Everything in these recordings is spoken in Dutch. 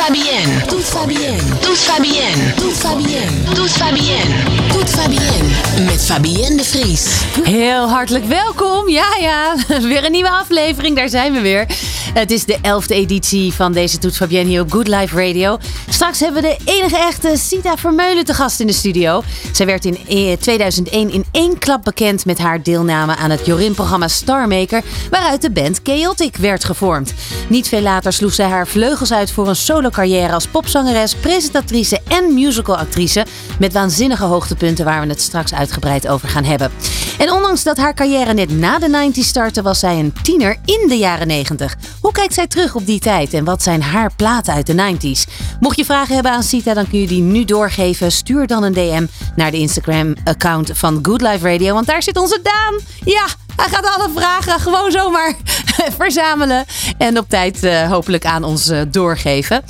va bien. Tout va bien. Tout va bien. Tout va bien. Tout va bien. Tout va bien. Met Fabienne de Vries. Heel hartelijk welkom. Ja, ja. Weer een nieuwe aflevering. Daar zijn we weer. Het is de elfde editie van deze Toets Fabienne hier op Good Life Radio. Straks hebben we de enige echte Sita Vermeulen te gast in de studio. Zij werd in 2001 in één klap bekend met haar deelname aan het Jorin-programma Starmaker, waaruit de band Chaotic werd gevormd. Niet veel later sloeg zij haar vleugels uit voor een solo-carrière als popzangeres, presentatrice en musicalactrice, met waanzinnige hoogtepunten waar we het straks uitgebreid over gaan hebben. En ondanks dat haar carrière net na de 90s startte, was zij een tiener in de jaren 90. Hoe kijkt zij terug op die tijd en wat zijn haar platen uit de 90s? Mocht je vragen hebben aan Sita, dan kun je die nu doorgeven. Stuur dan een DM naar de Instagram-account van Good Life Radio, want daar zit onze Daan. Ja, hij gaat alle vragen gewoon zomaar verzamelen en op tijd uh, hopelijk aan ons uh, doorgeven.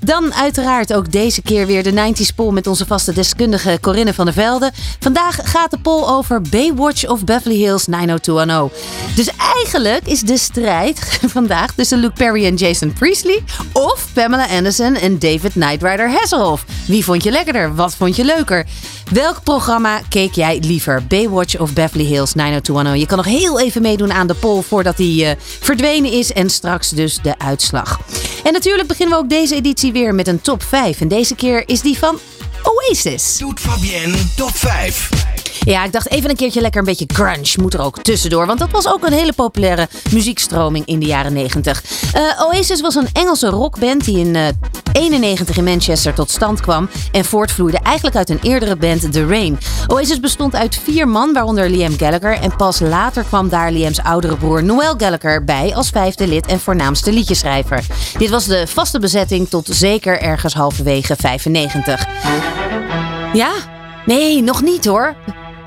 Dan uiteraard ook deze keer weer de 90s poll met onze vaste deskundige Corinne van der Velde. Vandaag gaat de poll over Baywatch of Beverly Hills 90210. Dus eigenlijk is de strijd vandaag tussen Luke Perry en Jason Priestley of Pamela Anderson en David Nightrider Hasselhoff. Wie vond je lekkerder? Wat vond je leuker? Welk programma keek jij liever? Baywatch of Beverly Hills 90210? Je kan nog heel even meedoen aan de poll voordat die uh, verdwenen is en straks dus de uitslag. En natuurlijk beginnen we ook deze editie weer met een top 5. En deze keer is die van Oasis. Doet Fabienne top 5. Ja, ik dacht even een keertje lekker een beetje grunge moet er ook tussendoor. Want dat was ook een hele populaire muziekstroming in de jaren 90. Uh, Oasis was een Engelse rockband die in uh, 91 in Manchester tot stand kwam. En voortvloeide eigenlijk uit een eerdere band, The Rain. Oasis bestond uit vier man, waaronder Liam Gallagher. En pas later kwam daar Liam's oudere broer Noel Gallagher bij als vijfde lid en voornaamste liedjeschrijver. Dit was de vaste bezetting tot zeker ergens halverwege 95. Ja? Nee, nog niet hoor.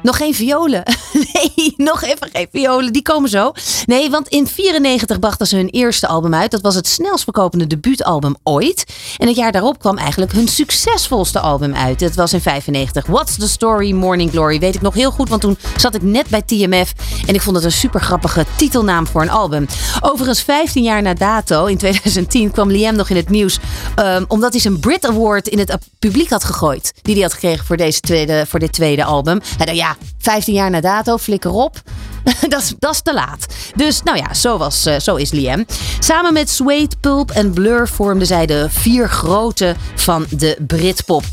Nog geen violen. Nee, nog even geen violen. Die komen zo. Nee, want in 94 brachten ze hun eerste album uit. Dat was het snelst verkopende debuutalbum ooit. En het jaar daarop kwam eigenlijk hun succesvolste album uit. Het was in 95. What's the Story, Morning Glory. Weet ik nog heel goed, want toen zat ik net bij TMF. En ik vond het een super grappige titelnaam voor een album. Overigens, 15 jaar na dato, in 2010, kwam Liam nog in het nieuws. Um, omdat hij zijn Brit Award in het publiek had gegooid. Die hij had gekregen voor, deze tweede, voor dit tweede album. Hij dacht, ja, 15 jaar na dato, flikker op. dat, is, dat is te laat. Dus nou ja, zo, was, uh, zo is Liam. Samen met Suede, Pulp en Blur vormden zij de vier grote van de Britpop.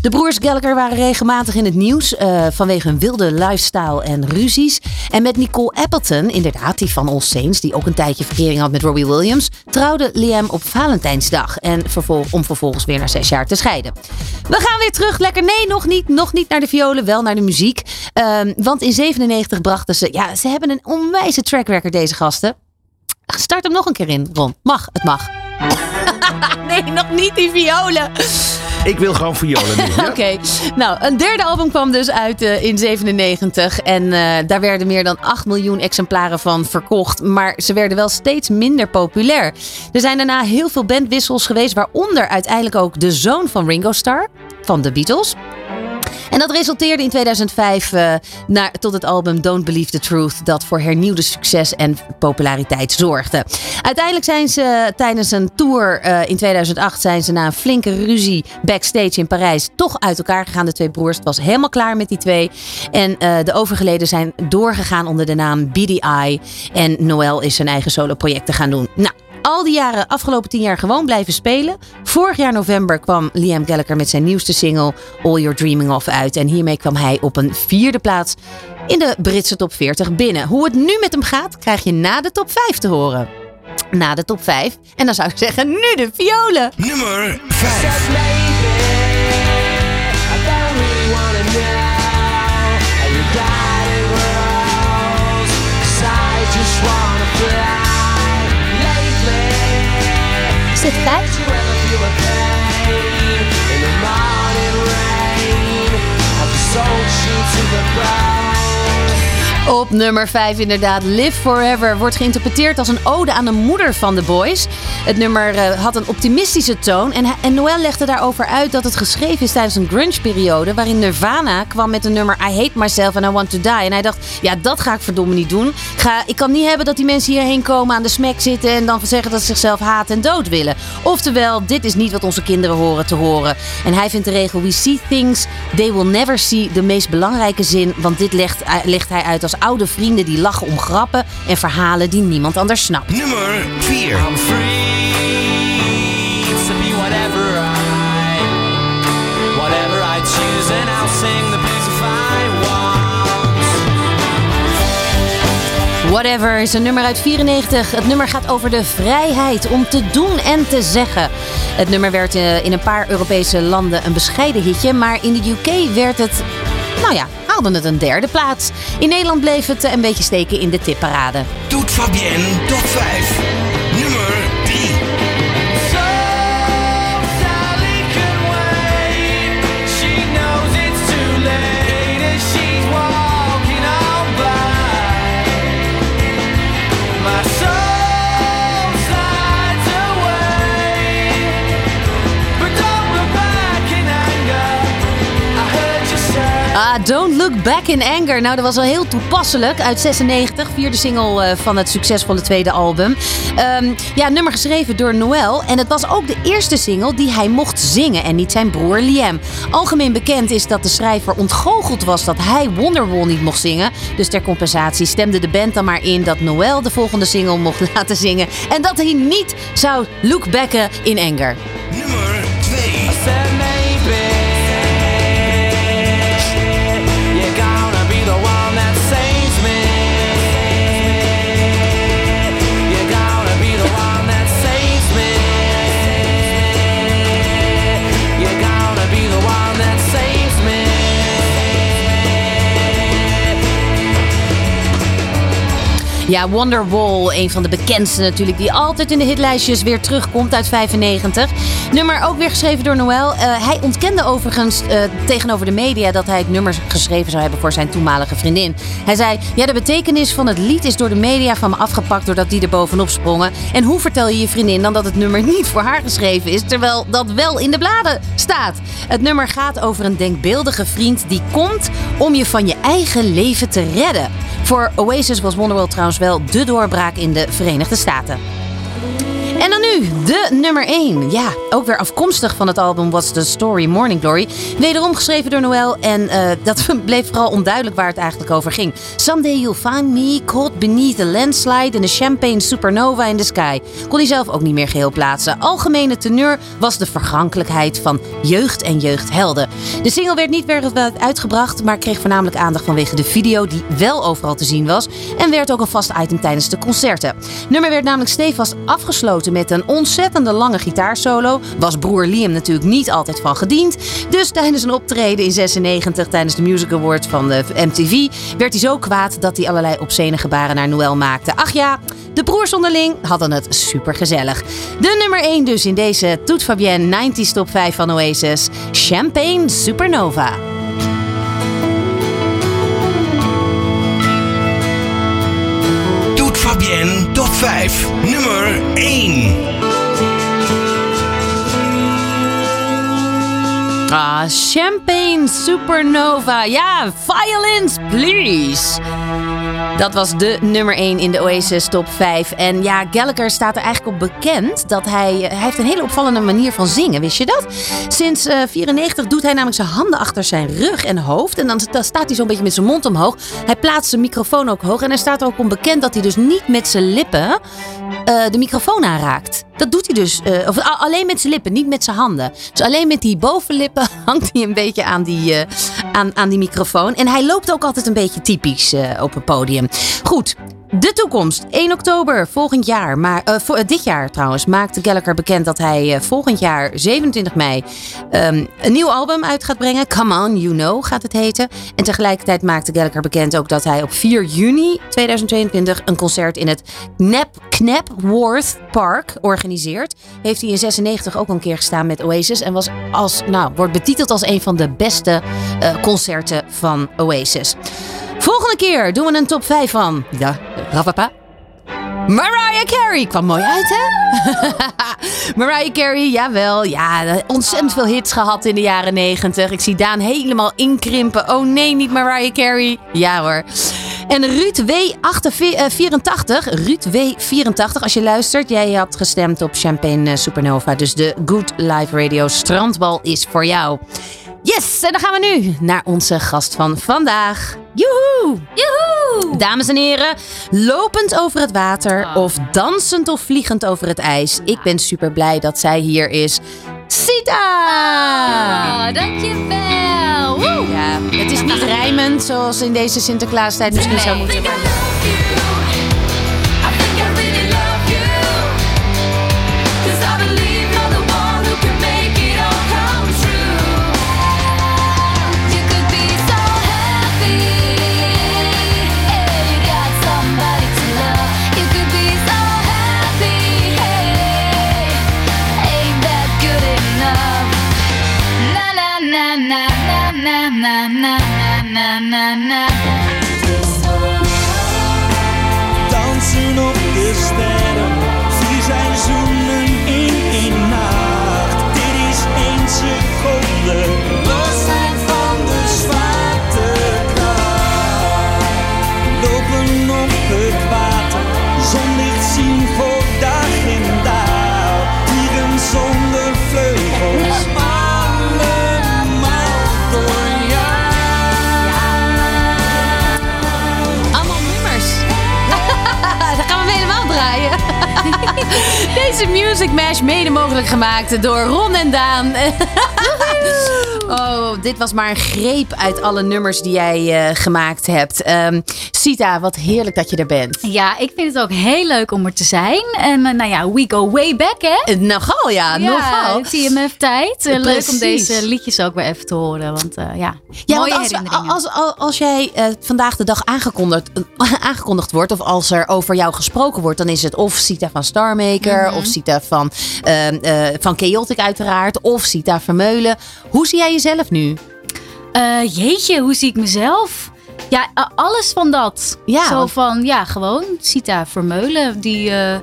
De broers Gallagher waren regelmatig in het nieuws uh, vanwege hun wilde lifestyle en ruzies. En met Nicole Appleton, inderdaad, die van All Saints, die ook een tijdje verkering had met Robbie Williams, trouwde Liam op Valentijnsdag. En vervol om vervolgens weer na zes jaar te scheiden. We gaan weer terug, lekker. Nee, nog niet. Nog niet naar de violen, wel naar de muziek. Um, want in 97 brachten ze, ja, ze hebben een onwijze track record, deze gasten. Start hem nog een keer in, Ron. Mag, het mag. nee, nog niet die violen. Ik wil gewoon violen nu. Oké. Okay. Nou, een derde album kwam dus uit uh, in 97. En uh, daar werden meer dan 8 miljoen exemplaren van verkocht. Maar ze werden wel steeds minder populair. Er zijn daarna heel veel bandwissels geweest. Waaronder uiteindelijk ook de zoon van Ringo Starr. Van de Beatles. En dat resulteerde in 2005 uh, naar, tot het album Don't Believe the Truth, dat voor hernieuwde succes en populariteit zorgde. Uiteindelijk zijn ze tijdens een tour uh, in 2008 zijn ze na een flinke ruzie backstage in Parijs toch uit elkaar gegaan, de twee broers. Het was helemaal klaar met die twee. En uh, de overgeleden zijn doorgegaan onder de naam BDI. En Noël is zijn eigen solo projecten gaan doen. Nou, al die jaren, afgelopen tien jaar, gewoon blijven spelen. Vorig jaar november kwam Liam Gallagher met zijn nieuwste single All You're Dreaming Of uit. En hiermee kwam hij op een vierde plaats in de Britse top 40 binnen. Hoe het nu met hem gaat, krijg je na de top 5 te horen. Na de top 5. En dan zou ik zeggen, nu de violen. Nummer 5. goodbye Op nummer 5 inderdaad. Live Forever wordt geïnterpreteerd als een ode aan de moeder van de boys. Het nummer uh, had een optimistische toon. En, en Noel legde daarover uit dat het geschreven is tijdens een grunge-periode. Waarin Nirvana kwam met een nummer I Hate Myself and I Want to Die. En hij dacht, ja dat ga ik verdomme niet doen. Ik, ga, ik kan niet hebben dat die mensen hierheen komen aan de smack zitten. En dan zeggen dat ze zichzelf haat en dood willen. Oftewel, dit is niet wat onze kinderen horen te horen. En hij vindt de regel, we see things they will never see. De meest belangrijke zin. Want dit legt, uh, legt hij uit als oude vrienden die lachen om grappen en verhalen die niemand anders snapt. Nummer 4. I'm free to be whatever I, whatever I choose, and I'll sing the blues if I want. Whatever is een nummer uit 94. Het nummer gaat over de vrijheid om te doen en te zeggen. Het nummer werd uh, in een paar Europese landen een bescheiden hitje, maar in de UK werd het, nou ja, haalde het een derde plaats. In Nederland bleef het een beetje steken in de tipparade. Doet Fabienne top 5. Don't Look Back in Anger. Nou, dat was wel heel toepasselijk. Uit 96, vierde single uh, van het succesvolle tweede album. Um, ja, nummer geschreven door Noel. En het was ook de eerste single die hij mocht zingen en niet zijn broer Liam. Algemeen bekend is dat de schrijver ontgoocheld was dat hij Wonderwall niet mocht zingen. Dus ter compensatie stemde de band dan maar in dat Noel de volgende single mocht laten zingen. En dat hij niet zou look backen in anger. Ja, Wonderwall, een van de bekendste natuurlijk, die altijd in de hitlijstjes weer terugkomt uit 95. Nummer ook weer geschreven door Noel. Uh, hij ontkende overigens uh, tegenover de media dat hij het nummer geschreven zou hebben voor zijn toenmalige vriendin. Hij zei, ja, de betekenis van het lied is door de media van me afgepakt doordat die er bovenop sprongen. En hoe vertel je je vriendin dan dat het nummer niet voor haar geschreven is, terwijl dat wel in de bladen staat? Het nummer gaat over een denkbeeldige vriend die komt om je van je eigen leven te redden. Voor Oasis was Wonderwall trouwens wel de doorbraak in de Verenigde Staten. Nu, de nummer 1. Ja, ook weer afkomstig van het album What's the Story Morning Glory. Wederom geschreven door Noel en uh, dat bleef vooral onduidelijk waar het eigenlijk over ging. Someday you'll find me caught beneath a landslide in a champagne supernova in the sky. Kon hij zelf ook niet meer geheel plaatsen. Algemene teneur was de vergankelijkheid van jeugd en jeugdhelden. De single werd niet wereldwijd uitgebracht, maar kreeg voornamelijk aandacht vanwege de video die wel overal te zien was. En werd ook een vast item tijdens de concerten. Nummer werd namelijk stevast afgesloten met een ontzettende lange gitaarsolo. Was broer Liam natuurlijk niet altijd van gediend. Dus tijdens een optreden in 96 tijdens de Music Awards van de MTV werd hij zo kwaad dat hij allerlei obscene gebaren naar Noel maakte. Ach ja, de broers onderling hadden het super gezellig. De nummer 1 dus in deze Toet Fabienne 90s top 5 van Oasis. Champagne Supernova. Doet Fabienne top 5. Nummer 1. Ah, Champagne Supernova. Ja, violins, please. Dat was de nummer 1 in de Oasis top 5. En ja, Gallagher staat er eigenlijk op bekend dat hij... Hij heeft een hele opvallende manier van zingen, wist je dat? Sinds 1994 uh, doet hij namelijk zijn handen achter zijn rug en hoofd. En dan, staat hij zo'n beetje met zijn mond omhoog. Hij plaatst zijn microfoon ook hoog. En hij staat er ook om bekend dat hij dus niet met zijn lippen uh, de microfoon aanraakt. Dat doet hij dus. Uh, of alleen met zijn lippen, niet met zijn handen. Dus alleen met die bovenlippen hangt hij een beetje aan die, uh, aan, aan die microfoon. En hij loopt ook altijd een beetje typisch op het podium. Goed. De toekomst. 1 oktober volgend jaar, maar voor, uh, dit jaar trouwens, maakte Gallagher bekend dat hij uh, volgend jaar 27 mei um, een nieuw album uit gaat brengen. Come On, You Know gaat het heten. En tegelijkertijd maakte Gallagher bekend ook dat hij op 4 juni 2022 een concert in het Knap, Knapworth Park organiseert. Heeft hij in 96 ook een keer gestaan met Oasis en was als, nou, wordt betiteld als een van de beste concerten van Oasis. Volgende keer doen we een top 5 van. Ja, rapapa. Mariah Carey kwam mooi uit, hè? Mariah Carey, jawel. Ja, ontzettend veel hits gehad in de jaren 90. Ik zie Daan helemaal inkrimpen. Oh nee, niet Mariah Carey. Ja hoor. En Ruud W84, Ruud W84, als je luistert, jij had gestemd op Champagne eh, Supernova. Dus de Good Live Radio Strandbal is voor jou. Yes, en dan gaan we nu naar onze gast van vandaag. Joehoe! Joehoe! Dames en heren, lopend over het water of dansend of vliegend over het ijs. Ik ben super blij dat zij hier is. Sita! Ah, dankjewel! Woe! Ja, het is niet rijmend zoals in deze Sinterklaastijd misschien zou moeten. Music Mash mede mogelijk gemaakt door Ron en Daan. Oh, dit was maar een greep uit alle nummers die jij eh, gemaakt hebt. Ehm, Sita, wat heerlijk dat je er bent. Ja, ik vind het ook heel leuk om er te zijn. En eh, nou ja, we go way back, hè? Eh, Nogal, ja, nogal. TMF-tijd. Leuk om deze liedjes ook weer even te horen. Want ja, Ja, mooie want als, herinneringen. als, als, als jij vandaag de dag aangekondigd, aangekondigd wordt, of als er over jou gesproken wordt, dan is het of Sita van Starmaker, Mhm. of Sita van, van Chaotic uiteraard, of Sita Vermeulen. Hoe zie jij jezelf nu? Eh, jeetje, hoe zie ik mezelf? Ja, alles van dat. Ja, Zo van, ja, gewoon Sita Vermeulen. Die eh,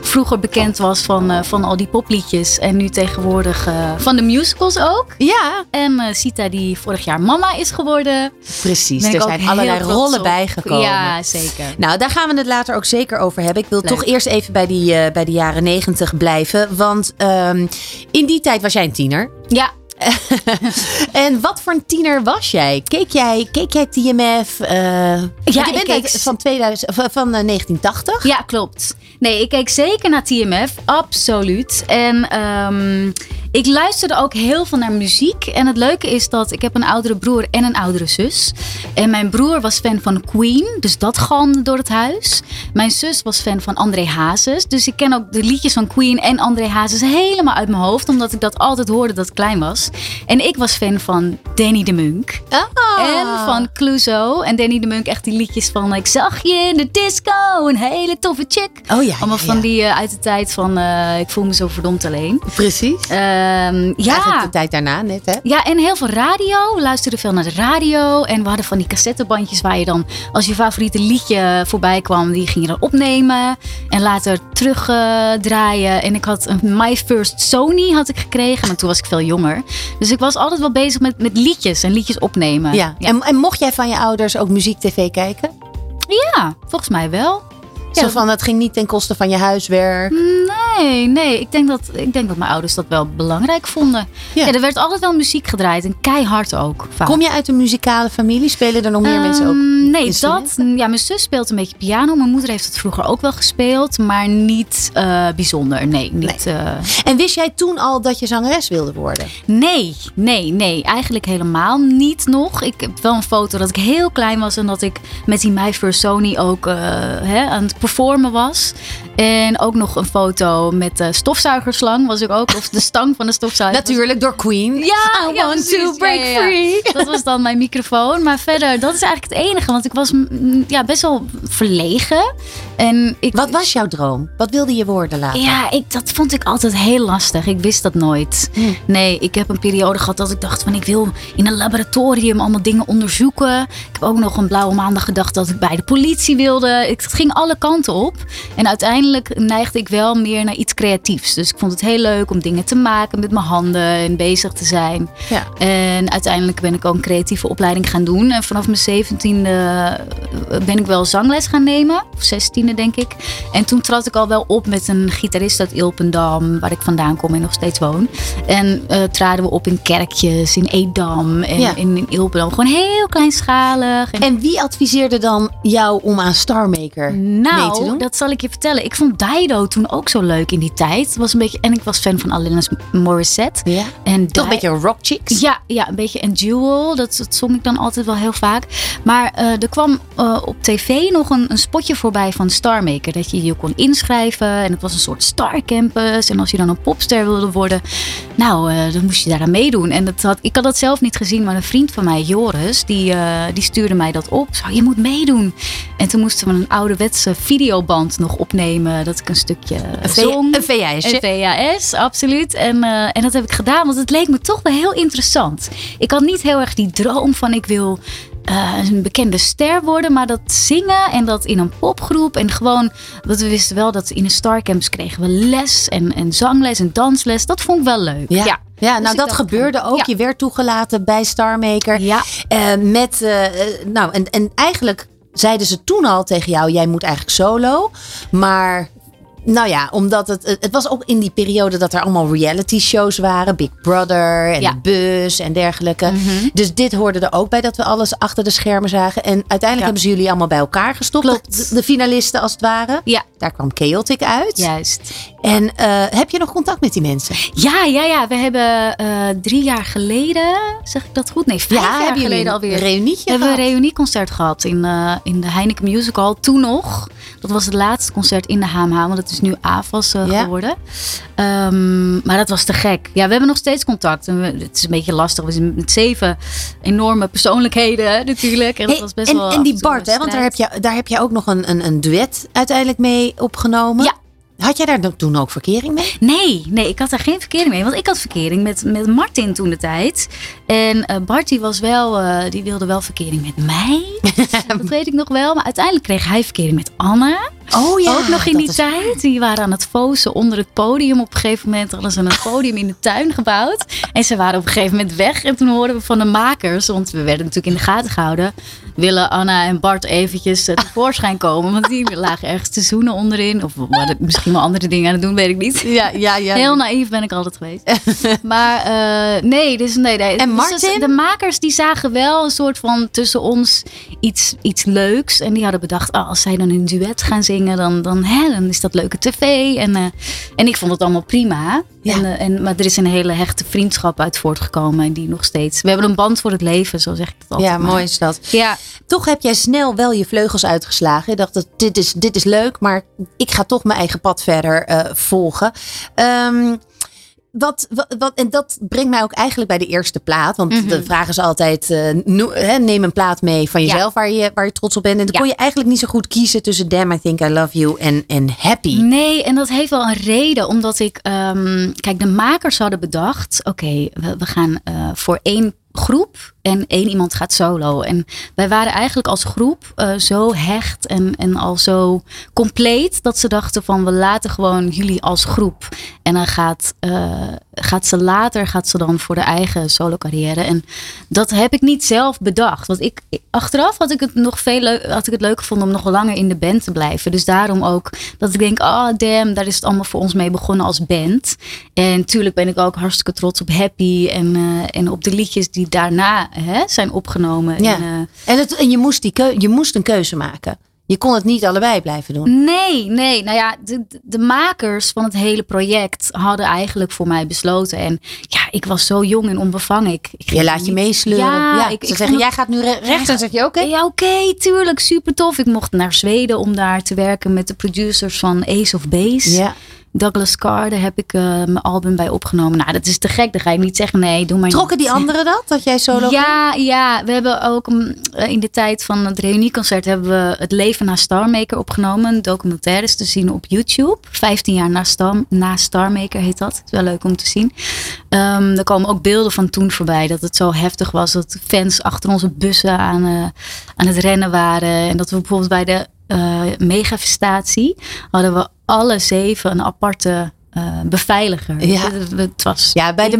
vroeger bekend was van, eh, van al die popliedjes. En nu tegenwoordig van de musicals ook. Ja, En Sita die vorig jaar mama is geworden. precies. Ben Er zijn allerlei rollen bijgekomen. Ja, zeker. Nou, daar gaan we het later ook zeker over hebben. Ik wil Leuk. toch eerst even bij, die, bij de jaren negentig blijven. Want ehm, in die tijd was jij een tiener. Ja, En wat voor een tiener was jij? Keek jij, keek jij TMF? eh, want je ik bent uit- van, 2000, of, eh, van eh, 1980. Ja, klopt. Nee, ik keek zeker naar TMF, absoluut. En ehm, ik luisterde ook heel veel naar muziek. En het leuke is dat ik heb een oudere broer en een oudere zus. En mijn broer was fan van Queen, dus dat galmde door het huis. Mijn zus was fan van André Hazes. Dus ik ken ook de liedjes van Queen en André Hazes helemaal uit mijn hoofd. Omdat ik dat altijd hoorde dat ik klein was. En ik was fan van Danny de Munk. Ah. En van Clouseau. En Danny de Munk echt die liedjes van Ik zag je in de disco, een hele toffe chick. Oh ja, Allemaal ja, van die eh, uit de tijd van eh, Ik voel me zo verdomd alleen. Precies. Ehm, Eigenlijk ja. de tijd daarna net, hè? Ja, en heel veel radio. We luisterden veel naar de radio. En we hadden van die cassettebandjes waar je dan, als je favoriete liedje voorbij kwam, die ging je dan opnemen. En later terugdraaien. en ik had een My First Sony had ik gekregen. Maar toen was ik veel jonger. Dus ik was altijd wel bezig met, met liedjes en liedjes opnemen. Ja. En, en mocht jij van je ouders ook muziek-tv kijken? ja volgens mij wel. Zo van, het ging niet ten koste van je huiswerk. Nee, nee. Ik denk, dat, ik denk dat mijn ouders dat wel belangrijk vonden. Ja. Ja, er werd altijd wel muziek gedraaid. En keihard ook. Vaak. Kom je uit een muzikale familie? Spelen er nog meer mensen ook? Ehm, Nee, dat. Ja, mijn zus speelt een beetje piano. Mijn moeder heeft het vroeger ook wel gespeeld. Maar niet eh, bijzonder. Nee, niet. eh, En wist jij toen al dat je zangeres wilde worden? nee, nee, nee. Eigenlijk helemaal niet nog. Ik heb wel een foto dat ik heel klein was. En dat ik met die My First Sony ook eh, hè, aan het performen was. En ook nog een foto met de stofzuigerslang was ik ook. Of de stang van de stofzuiger. Natuurlijk, door Queen. Ja, I want to break Ja, free. Dat was dan mijn microfoon. Maar verder, dat is eigenlijk het enige. Want ik was mm, ja, best wel verlegen. En ik, Wat was jouw droom? Wat wilde je worden later? Ja, ik, dat vond ik altijd heel lastig. Ik wist dat nooit. Hm. Nee, ik heb een periode gehad dat ik dacht van ik wil in een laboratorium allemaal dingen onderzoeken. Ik heb ook nog een blauwe maandag gedacht dat ik bij de politie wilde. Ik, het ging alle kanten op. En uiteindelijk neigde ik wel meer naar iets creatiefs. Dus ik vond het heel leuk om dingen te maken met mijn handen en bezig te zijn. Ja. En uiteindelijk ben ik ook een creatieve opleiding gaan doen. En vanaf mijn zeventiende ben ik wel zangles gaan nemen. Of zestiende denk ik. En toen trad ik al wel op met een gitarist uit Ilpendam. Waar ik vandaan kom en nog steeds woon. En eh, traden we op in kerkjes, in Edam en Ja. in, in Ilpendam. Gewoon heel kleinschalig. En En wie adviseerde dan jou om aan Star Maker mee te nou, doen? dat zal ik je vertellen. Ik vond Dido toen ook zo leuk in die tijd. Was een beetje, en ik was fan van Alanis Morissette. Ja. En Toch een beetje rock chicks? ja, ja, een beetje en Jewel. Dat, dat zong ik dan altijd wel heel vaak. Maar eh, er kwam eh, op tv nog een, een spotje voorbij van Star Maker. Dat je je kon inschrijven. En het was een soort Star Campus. En als je dan een popster wilde worden, nou, eh, dan moest je daaraan meedoen. En dat had, ik had dat zelf niet gezien, maar een vriend van mij, Joris, die, die stuurde mij dat op. Zo, je moet meedoen. En toen moesten we een ouderwetse videoband nog opnemen. Dat ik een stukje zong. een VHS'je. Een VHS, absoluut. En, eh, en dat heb ik gedaan, want het leek me toch wel heel interessant. Ik had niet heel erg die droom van ik wil eh, een bekende ster worden, maar dat zingen en dat in een popgroep en gewoon, want we wisten wel dat in een starcamps kregen we les en, en zangles en dansles. Dat vond ik wel leuk. Ja. ja. Ja, Dus nou dat gebeurde van, ook. ja. Je werd toegelaten bij Star Maker. Ja. Eh, met, nou, en, en eigenlijk zeiden ze toen al tegen jou, jij moet eigenlijk solo. Maar, nou ja, omdat het, het was ook in die periode dat er allemaal reality shows waren. Big Brother en Ja. de Bus en dergelijke. Mhm. Dus dit hoorde er ook bij dat we alles achter de schermen zagen. En uiteindelijk Ja. hebben ze jullie allemaal bij elkaar gestopt. De, de finalisten als het ware. Ja, Daar kwam Chaotic uit. juist. En eh, heb je nog contact met die mensen? Ja, ja, ja. We hebben eh, drie jaar geleden, zeg ik dat goed? Nee, vijf jaar hebben jullie geleden een alweer. reunietje We hebben een gehad? reunieconcert gehad in, eh, in de Heineken Music Hall. Toen nog. Dat was het laatste concert in de HMH, want het is nu AFAS Ja. geworden. Ehm, maar dat was te gek. Ja, we hebben nog steeds contact. En we- het is een beetje lastig. We zijn met zeven enorme persoonlijkheden natuurlijk. En, dat Hey, was best en, wel en die Bart, een hè, want daar heb, je, daar heb je ook nog een, een, een duet uiteindelijk mee opgenomen. Ja. Had jij daar toen ook verkering mee? Nee, nee, ik had daar geen verkering mee. Want ik had verkering met, met Martin toen de tijd. En eh Bart die was wel, eh, die wilde wel verkering met mij. dat weet ik nog wel. Maar uiteindelijk kreeg hij verkering met Anne. Oh ook nog in die is- tijd. Die waren aan het fozen onder het podium. Op een gegeven moment hadden ze een podium in de tuin gebouwd. En ze waren op een gegeven moment weg. En toen hoorden we van de makers, want we werden natuurlijk in de gaten gehouden. Willen Anna en Bart eventjes eh, tevoorschijn komen? Want die lagen ergens te zoenen onderin. Of waren misschien andere dingen aan het doen, weet ik niet. Ja, ja, ja. Heel naïef ben ik altijd geweest. maar eh, nee, dus nee, nee. En Dus Martin? de makers die zagen wel een soort van tussen ons iets, iets leuks. En die hadden bedacht, oh, als zij dan een duet gaan zingen, dan, dan, hè, dan is dat leuke tv. En, eh, en ik vond het allemaal prima. Ja. En, eh, en, maar er is een hele hechte vriendschap uit voortgekomen. En die nog steeds. We hebben een band voor het leven, zo zeg ik het altijd. Ja, maar. mooi is dat. Ja, Toch heb jij snel wel je vleugels uitgeslagen. Je dacht, dat dit is, dit is leuk, maar ik ga toch mijn eigen pad verder eh, volgen. Ehm, wat, wat, wat, en dat brengt mij ook eigenlijk bij de eerste plaat. Want Mhm. de vraag is altijd, eh, neem een plaat mee van jezelf waar, je, waar je trots op bent. En dan Ja. kon je eigenlijk niet zo goed kiezen tussen Damn, I Think I Love You en, en Happy. Nee, en dat heeft wel een reden. Omdat ik. ehm, kijk, de makers hadden bedacht. Oké, we, we gaan eh, voor één groep en één iemand gaat solo. En wij waren eigenlijk als groep eh, zo hecht en, en al zo compleet. Dat ze dachten van we laten gewoon jullie als groep. En dan gaat, eh, gaat ze later gaat ze dan voor de eigen solo carrière. En dat heb ik niet zelf bedacht. Want ik, achteraf had ik het nog veel leuk, had ik het leuk gevonden om nog langer in de band te blijven. Dus daarom ook dat ik denk, ah oh, damn, daar is het allemaal voor ons mee begonnen als band. En natuurlijk ben ik ook hartstikke trots op Happy en, eh, en op de liedjes die daarna hè, zijn opgenomen. Ja. En, eh, En, het, en je, moest die keu- je moest een keuze maken. Je kon het niet allebei blijven doen. Nee, nee. Nou ja, de, makers van het hele project hadden eigenlijk voor mij besloten. En ja, ik was zo jong en onbevangen. Ik, ik Je laat je meesleuren. Ja, Ja, ik- ze ik zeggen, jij het- gaat nu re- rechts. Dan zeg je, oké. Ja, oké, tuurlijk, super tof. Ik mocht naar Zweden om daar te werken met de producers van Ace of Base. Ja. Douglas Carr, daar heb ik eh, mijn album bij opgenomen. Nou, dat is te gek. Dan ga je niet zeggen, nee, doe maar Trokken niet. die anderen dat? Dat jij solo ging? Ja, ja, we hebben ook mm, eh, in de tijd van het reunieconcert hebben we het leven na Starmaker opgenomen. Een documentaire is te zien op YouTube. 15 jaar na, Star, na Starmaker heet dat. is wel leuk om te zien. Ehm, er komen ook beelden van toen voorbij dat het zo heftig was dat fans achter onze bussen aan, eh, aan het rennen waren. En dat we bijvoorbeeld bij de eh megafestatie hadden we alle zeven een aparte eh, beveiliger. Ja. Het, was Ja, bij de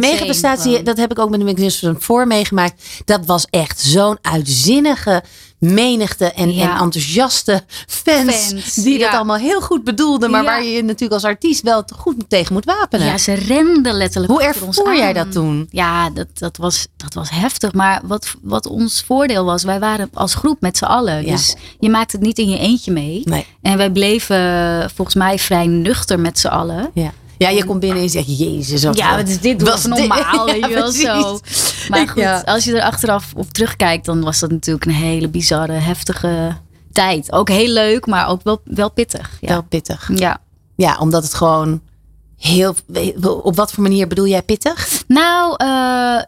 gewoon. dat heb ik ook met de Magnificent voor meegemaakt. Dat was echt zo'n uitzinnige menigte en, Ja. en enthousiaste fans, Fans, die dat ja. allemaal heel goed bedoelden, maar Ja. waar je je natuurlijk als artiest wel goed tegen moet wapenen. Ja, ze renden letterlijk Hoe ons ervoer jij dat toen? Ja, dat, dat, was, dat was heftig. Maar wat, wat ons voordeel was, wij waren als groep met z'n allen. Dus je maakt het niet in je eentje mee. Nee. En wij bleven volgens mij vrij nuchter met z'n allen. Ja. Ja, je komt binnen en je zegt, jezus. wat- Ja, wat is dit? Was dit? normaal, Ja, je wel zo. Maar goed, ja. als je er achteraf op terugkijkt, dan was dat natuurlijk een hele bizarre, heftige tijd. Ook heel leuk, maar ook wel, wel pittig. Ja. Wel pittig. ja. Ja, omdat het gewoon heel... Op wat voor manier bedoel jij pittig? Nou, eh,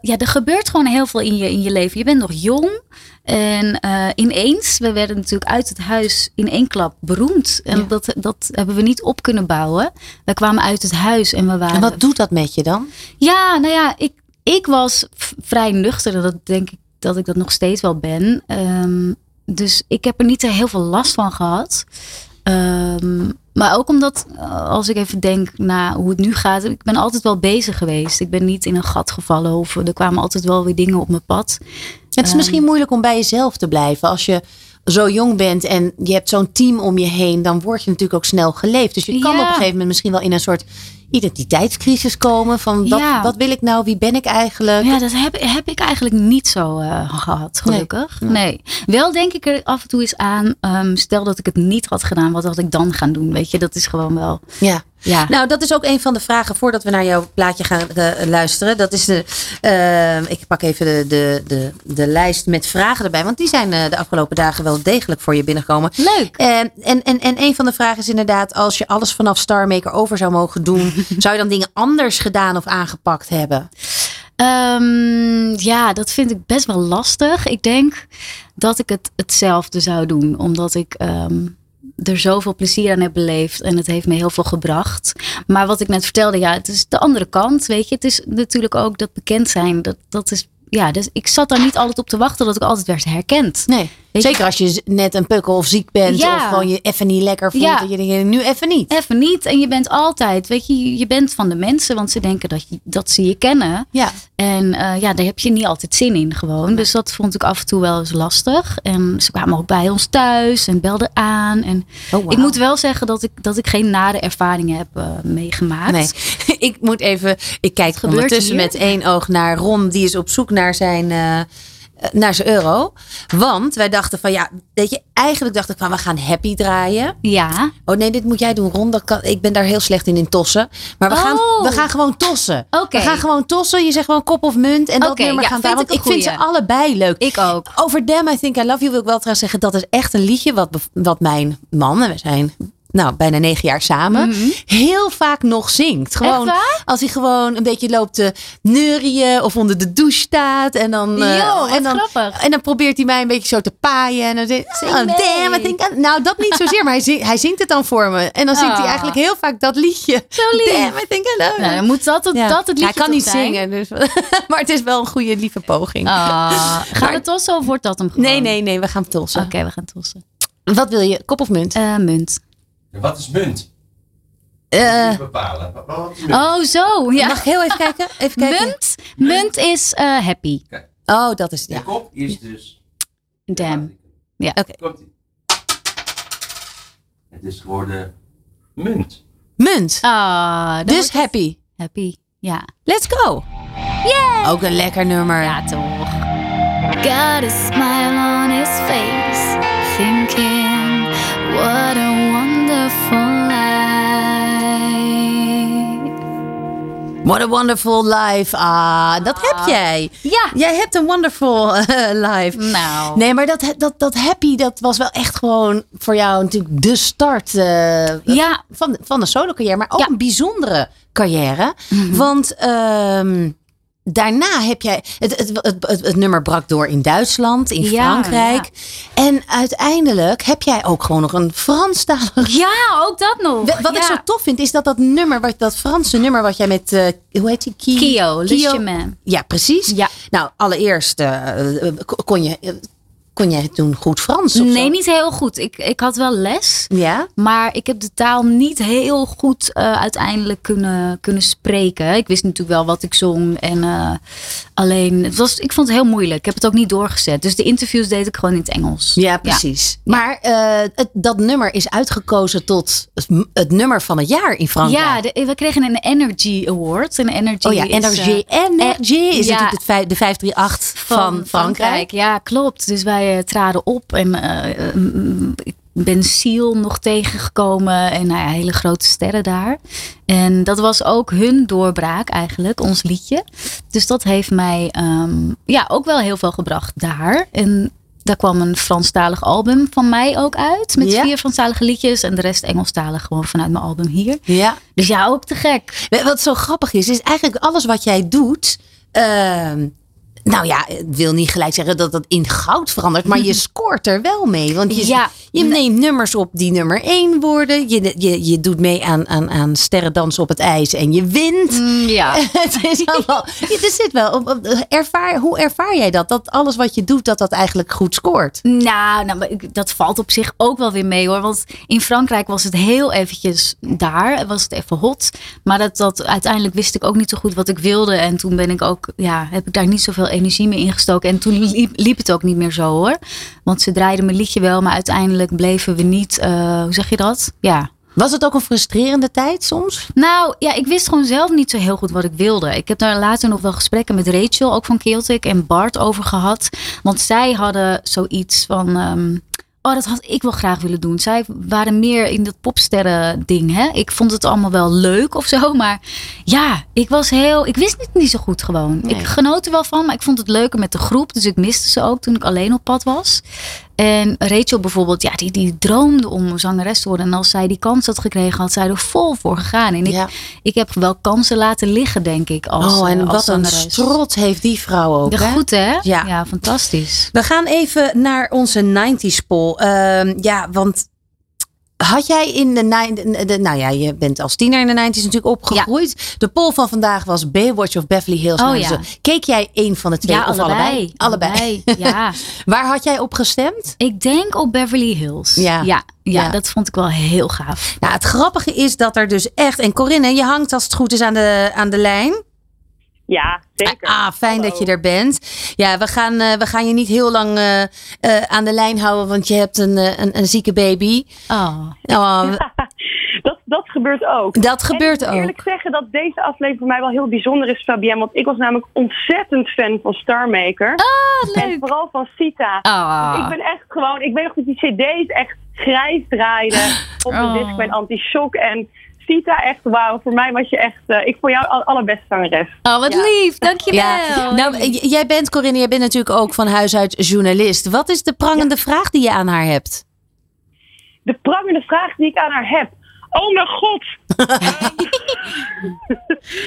ja, er gebeurt gewoon heel veel in je, in je leven. Je bent nog jong. En eh, ineens, we werden natuurlijk uit het huis in één klap beroemd. En Ja. dat, dat hebben we niet op kunnen bouwen. We kwamen uit het huis en we waren... En wat doet dat met je dan? Ja, nou ja, ik, ik was vrij nuchter. Dat denk ik dat ik dat nog steeds wel ben. Ehm, dus ik heb er niet heel veel last van gehad. Ehm, maar ook omdat, eh, als ik even denk naar hoe het nu gaat. Ik ben altijd wel bezig geweest. Ik ben niet in een gat gevallen. Of er kwamen altijd wel weer dingen op mijn pad. Het is Ehm. misschien moeilijk om bij jezelf te blijven. Als je zo jong bent en je hebt zo'n team om je heen, dan word je natuurlijk ook snel geleefd. Dus je kan Ja. op een gegeven moment misschien wel in een soort identiteitscrisis komen. Van wat, Ja. wat wil ik nou? Wie ben ik eigenlijk? Ja, dat heb, heb ik eigenlijk niet zo eh, gehad, gelukkig. Nee. Wel denk ik er af en toe eens aan. ehm, stel dat ik het niet had gedaan, wat had ik dan gaan doen? Weet je, dat is gewoon wel. Ja. Ja. Nou, dat is ook een van de vragen voordat we naar jouw plaatje gaan eh, luisteren. Dat is de. eh, ik pak even de, de, de, de lijst met vragen erbij. Want die zijn eh, de afgelopen dagen wel degelijk voor je binnengekomen. Leuk. En, en, en een van de vragen is inderdaad: als je alles vanaf Starmaker over zou mogen doen, zou je dan dingen anders gedaan of aangepakt hebben? Ehm, ja, dat vind ik best wel lastig. Ik denk dat ik het hetzelfde zou doen, omdat ik ehm, er zoveel plezier aan heb beleefd en het heeft me heel veel gebracht. Maar wat ik net vertelde, ja, het is de andere kant, weet je. Het is natuurlijk ook dat bekend zijn, dat, dat is, ja, dus ik zat daar niet altijd op te wachten dat ik altijd werd herkend. Nee. Zeker als je net een pukkel of ziek bent Ja. of gewoon je even niet lekker voelt. Ja. Je denkt, nu even niet. Even niet. En je bent altijd, weet je, je bent van de mensen, want ze denken dat, je, dat ze je kennen. Ja. En eh, ja, daar heb je niet altijd zin in gewoon. Dus dat vond ik af en toe wel eens lastig. En ze kwamen ook bij ons thuis en belden aan. En Oh, ik moet wel zeggen dat ik, dat ik geen nare ervaringen heb eh, meegemaakt. Nee, ik moet even. Ik kijk ondertussen met één oog naar Ron. Die is op zoek naar zijn. eh, naar zijn euro. Want wij dachten van ja, weet je, eigenlijk dacht ik van we gaan happy draaien. Ja, Oh nee, dit moet jij doen, Ron. Dat kan, ik ben daar heel slecht in in tossen. Maar we, gaan, Oh. we gaan gewoon tossen. Oké. We gaan gewoon tossen. Je zegt gewoon kop of munt. En dat Oké, nummer ja, gaan ik Want ik vind ze allebei leuk. ik ook. Over Damn I Think I Love You wil ik wel trouwens zeggen. Dat is echt een liedje wat, wat mijn man, en we zijn nou, bijna negen jaar samen, heel vaak nog zingt. Gewoon Mhm. Als hij gewoon een beetje loopt te neurien of onder de douche staat. En dan, eh, Yo, en dan, grappig. En dan probeert hij mij een beetje zo te paaien. En dan zegt hij, oh, damn I think I... Nou, dat niet zozeer, maar hij zingt, hij zingt het dan voor me. En dan zingt hij Ah. eigenlijk heel vaak dat liedje. Zo lief. Damn I think I love. Nou, dan moet dat het, Ja. dat het hij liedje kan toch niet zijn? zingen, dus, maar het is wel een goede, lieve poging. Gaan we tossen of wordt dat hem gewoon? Nee, nee, nee, we gaan tossen. Oké, we gaan tossen. Wat wil je? Kop of munt? Eh, munt. Wat is munt? Eh, Niet bepalen. Wat- wat is munt? Oh, zo. Ja. Mag ik heel even kijken? Even kijken. Munt, munt is eh, happy. Oh, dat is De ja. kop is dus... Damn. Ja. Oké. Het is geworden munt. Munt. Ah, Dus het happy. happy. Ja. Let's go. Yay! Ook een lekker nummer. Ja, toch. Got a smile on his face, thinking, what a What a wonderful life. Ah, dat heb jij. Ja. Jij hebt een wonderful eh, life. Nou. Nee, maar dat, dat, dat happy, dat was wel echt gewoon voor jou natuurlijk de start eh, Ja. van, de- van de solo carrière. Maar ook Ja. een bijzondere carrière. Mhm. Want ehm, daarna heb jij... Het, het, het, het, nummer brak door in Duitsland, in Ja, Frankrijk. En uiteindelijk heb jij ook gewoon nog een Franstalig... Ja, ook dat nog. Wat ik Ja. zo tof vind, is dat dat nummer, wat, dat Franse nummer wat jij met... eh, hoe heet die? Ki- Kio, Le Chemin. Ja, precies. Ja. Nou, allereerst eh, eh, kon, je, kon jij toen goed Frans? Of Nee, zo? niet heel goed. Ik, ik had wel les. Ja? Maar ik heb de taal niet heel goed eh, uiteindelijk kunnen, kunnen spreken. Ik wist natuurlijk wel wat ik zong. En eh, alleen, het was, ik vond het heel moeilijk. Ik heb het ook niet doorgezet. Dus de interviews deed ik gewoon in het Engels. Ja, precies. Maar eh, het, dat nummer is uitgekozen tot het, het nummer van het jaar in Frankrijk. Ja, de- we kregen een Energy Award. En Energy oh ja, is, Energy. eh, Energy is ja. natuurlijk de 538 van, Frankrijk. Ja, klopt. Dus wij eh, traden op en eh, eh, mm, ik ben Seal nog tegengekomen en nou ja, hele grote sterren daar. En dat was ook hun doorbraak eigenlijk, ons liedje. Dus dat heeft mij ehm, ja, ook wel heel veel gebracht daar. En daar kwam een Franstalig album van mij ook uit. Met Ja. vier Franstalige liedjes en de rest Engelstalig gewoon vanuit mijn album hier. Ja. Dus ja, ook te gek. Wat zo grappig is, is eigenlijk alles wat jij doet. ehm, nou ja, ik wil niet gelijk zeggen dat dat in goud verandert, maar je scoort er wel mee. Want je, Ja. je neemt nummers op die nummer één worden. Je, je, je doet mee aan, aan, aan op het ijs en je wint. Ja. het is allemaal, er zit wel. op- op- Ervaar, hoe ervaar jij dat? Dat alles wat je doet, dat dat eigenlijk goed scoort? Nou, nou maar dat valt op zich ook wel weer mee hoor. Want in Frankrijk was het heel eventjes daar. Was het even hot. Maar dat, dat, uiteindelijk wist ik ook niet zo goed wat ik wilde. En toen ben ik ook, ja, heb ik daar niet zoveel energie meer ingestoken. En toen liep, liep het ook niet meer zo hoor. Want ze draaiden mijn liedje wel. Maar uiteindelijk bleven we niet, eh, hoe zeg je dat? Ja, Was het ook een frustrerende tijd soms? nou ja, ik wist gewoon zelf niet zo heel goed wat ik wilde. Ik heb daar later nog wel gesprekken met Rachel, ook van Celtic, en Bart over gehad. Want zij hadden zoiets van. ehm, oh, dat had ik wel graag willen doen. Zij waren meer in dat popsterren ding. Hè? Ik vond het allemaal wel leuk of zo. Maar ja, ik was heel. Ik wist het niet zo goed gewoon. Nee. Ik genoot er wel van, maar ik vond het leuker met de groep. Dus ik miste ze ook toen ik alleen op pad was. En Rachel bijvoorbeeld, ja, die, die droomde om zangeres te worden. En als zij die kans had gekregen, had zij er vol voor gegaan. En ik, Ja. ik heb wel kansen laten liggen, denk ik. Als, oh, en eh, als wat een trots heeft die vrouw ook. De hè? goed, hè? Ja. ja, fantastisch. We gaan even naar onze 90s poll. Ehm, ja, want had jij in de, de, de- Nou ja, je bent als tiener in de 90s natuurlijk opgegroeid. De poll van vandaag was Baywatch of Beverly Hills. Oh, ja. Keek jij een van de twee Ja, of allebei? allebei. Ja. Waar had jij op gestemd? Ik denk op Beverly Hills. Ja. Ja, ja, Ja. dat vond ik wel heel gaaf. Nou, het grappige is dat er dus echt... En Corinne, je hangt als het goed is aan de, aan de lijn. Ja, zeker. Ah, fijn dat je er bent. Ja, we gaan, eh, we gaan je niet heel lang eh, eh, aan de lijn houden, want je hebt een, een, een zieke baby. Oh. Oh, Dat, dat gebeurt ook. dat gebeurt en ik moet ook. eerlijk zeggen dat deze aflevering voor mij wel heel bijzonder is, Fabienne. Want ik was namelijk ontzettend fan van Star Maker. Ah, En leuk. vooral van Sita. Ah. Ik ben echt gewoon, ik weet nog dat die cd's echt grijs draaiden op de Oh. disc bij Anti-Shock. En Sita, echt wauw. Voor mij was je echt, eh, ik vond jou al allerbeste zangeres. Oh, wat lief. Dankjewel. Ja. Nou, jij bent, Corinne, jij bent natuurlijk ook van huis uit journalist. Wat is de prangende vraag die je aan haar hebt? De prangende vraag die ik aan haar heb. Oh mijn god.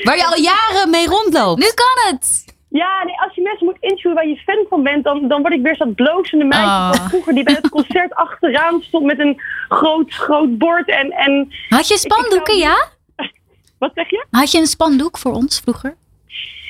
Waar je al jaren mee rondloopt. Nu kan het. Ja, nee, als je mensen moet interviewen waar je fan van bent, dan, dan word ik weer zo'n blozende meisje Ah. van vroeger die bij het concert achteraan stond met een groot, groot bord. En, en Had je spandoeken, Ik- ik ja? wat zeg je? Had je een spandoek voor ons vroeger?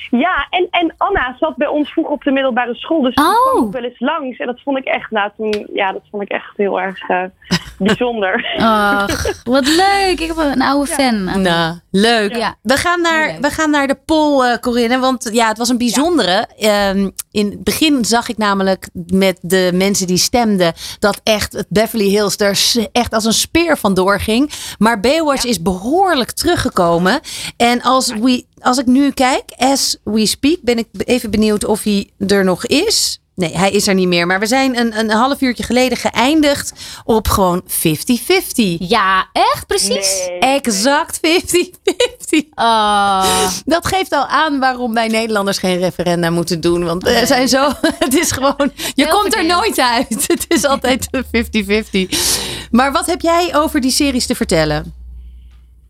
Ja, en, en Anna zat bij ons vroeger op de middelbare school, dus Oh. die kwam ook wel eens langs. En dat vond ik echt, nou, toen, ja, dat vond ik echt heel erg eh, bijzonder. Ach, wat leuk. Ik heb een oude fan. Nou, leuk. Ja. We, gaan naar, Leuk. we gaan naar de poll, eh, Corinne. Want ja, het was een bijzondere. Ehm, in het begin zag ik namelijk met de mensen die stemden... dat echt het Beverly Hills er echt als een speer vandoor ging. Maar Baywatch is behoorlijk teruggekomen. En als, we, als ik nu kijk, as we speak... ben ik even benieuwd of hij er nog is... Nee, hij is er niet meer. Maar we zijn een, een half uurtje geleden geëindigd op gewoon 50-50. Ja, echt? Precies? Nee. Exact 50-50. Oh. Dat geeft al aan waarom wij Nederlanders geen referenda moeten doen. Want we zijn zo. Het is gewoon. Je Heel komt er nooit uit. Het is altijd 50-50. Maar wat heb jij over die series te vertellen?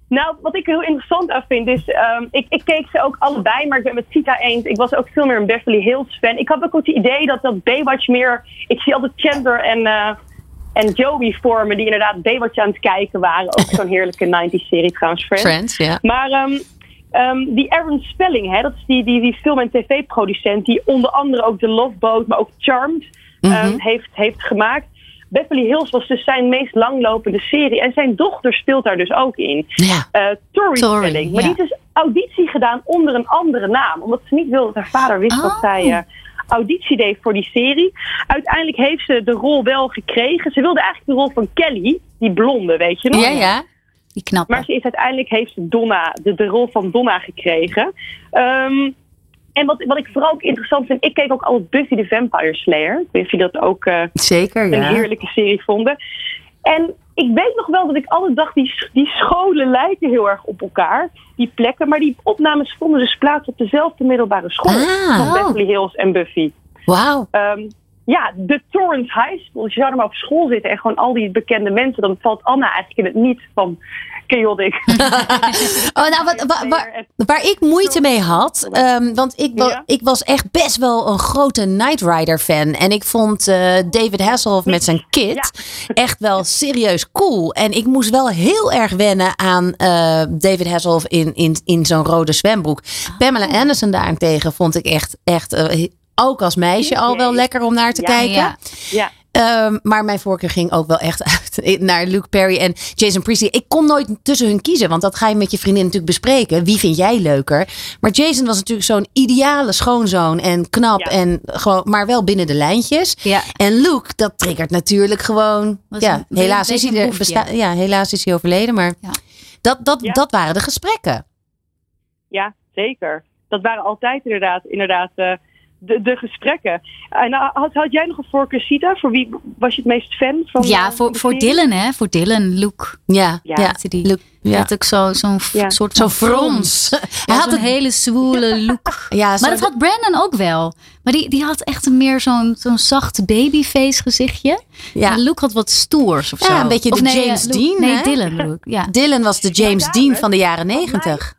Nou, wat ik er heel interessant aan vind is, ehm, ik, ik keek ze ook allebei, maar ik ben met Sita eens. Ik was ook veel meer een Beverly Hills fan. Ik had ook het idee dat dat Baywatch meer, ik zie altijd Chandler en, eh, en Joey vormen, die inderdaad Baywatch aan het kijken waren. Ook zo'n heerlijke 90s serie trouwens, Friends. Friends, ja. Maar ehm, ehm, die Aaron Spelling, hè, dat is die, die, die film- en tv-producent, die onder andere ook The Love Boat, maar ook Charmed ehm, heeft, heeft gemaakt. Beverly Hills was dus zijn meest langlopende serie. En zijn dochter speelt daar dus ook in. Ja. Eh Tori, Tori, Spelling. Maar ja. die heeft dus auditie gedaan onder een andere naam. Omdat ze niet wilde dat haar vader wist dat Oh. zij eh, auditie deed voor die serie. Uiteindelijk heeft ze de rol wel gekregen. Ze wilde eigenlijk de rol van Kelly, die blonde, weet je nog? Ja, ja. Die knappe. Maar ze is uiteindelijk heeft ze Donna, de, de rol van Donna gekregen. Ehm, en wat, wat ik vooral ook interessant vind, ik keek ook altijd Buffy the Vampire Slayer. Ik weet niet of je dat ook eh, Zeker, een ja. heerlijke serie vonden. En ik weet nog wel dat ik altijd dacht, die, die scholen lijken heel erg op elkaar, die plekken. Maar die opnames vonden dus plaats op dezelfde middelbare school Ah. van Beverly Hills en Buffy. Wauw. Ehm, ja, de Torrance High School. Dus je zou er maar op school zitten en gewoon al die bekende mensen. Dan valt Anna eigenlijk in het niet van chaotic. Oh, nou, wat, wa- wa- waar ik moeite mee had, ehm, want ik, wa- Ja? ik was echt best wel een grote Knight Rider fan. En ik vond eh, David Hasselhoff met zijn kid echt wel serieus cool. En ik moest wel heel erg wennen aan eh, David Hasselhoff in, in, in zo'n rode zwembroek. Pamela Anderson daarentegen vond ik echt, echt eh, ook als meisje al wel lekker om naar te Ja, kijken. ja. ja. Ehm, maar mijn voorkeur ging ook wel echt uit naar Luke Perry en Jason Priestley. Ik kon nooit tussen hun kiezen, want dat ga je met je vriendin natuurlijk bespreken. Wie vind jij leuker? Maar Jason was natuurlijk zo'n ideale schoonzoon en knap Ja. en gewoon, maar wel binnen de lijntjes. Ja. En Luke, dat triggert natuurlijk gewoon. Was Ja, een- helaas is hij er besta- ja, helaas is hij overleden, maar Ja. dat, dat, Ja. dat waren de gesprekken. Ja, zeker. Dat waren altijd inderdaad, inderdaad eh, de, de gesprekken. En eh, had, had jij nog een voorkeur, Sita? Voor wie was je het meest fan van? Ja, eh, voor, de voor? Dylan, hè? Voor Dylan, Luke. Ja, ja. Ja. Die. Luke, Ja. ja. Had ook zo- zo'n f- Ja. soort Zo'n van frons. Hij Hij had een hele zwoele look. ja, Maar zo- dat had Brandon ook wel. Maar die, die had echt een meer zo'n zo'n zacht babyface gezichtje. ja. En Luke had wat stoers of Ja, zo. een beetje Of de nee, James eh, Luke- Dean, Nee, hè? Dylan ik. Ja. Dylan was de James Ja, Dean van de jaren negentig.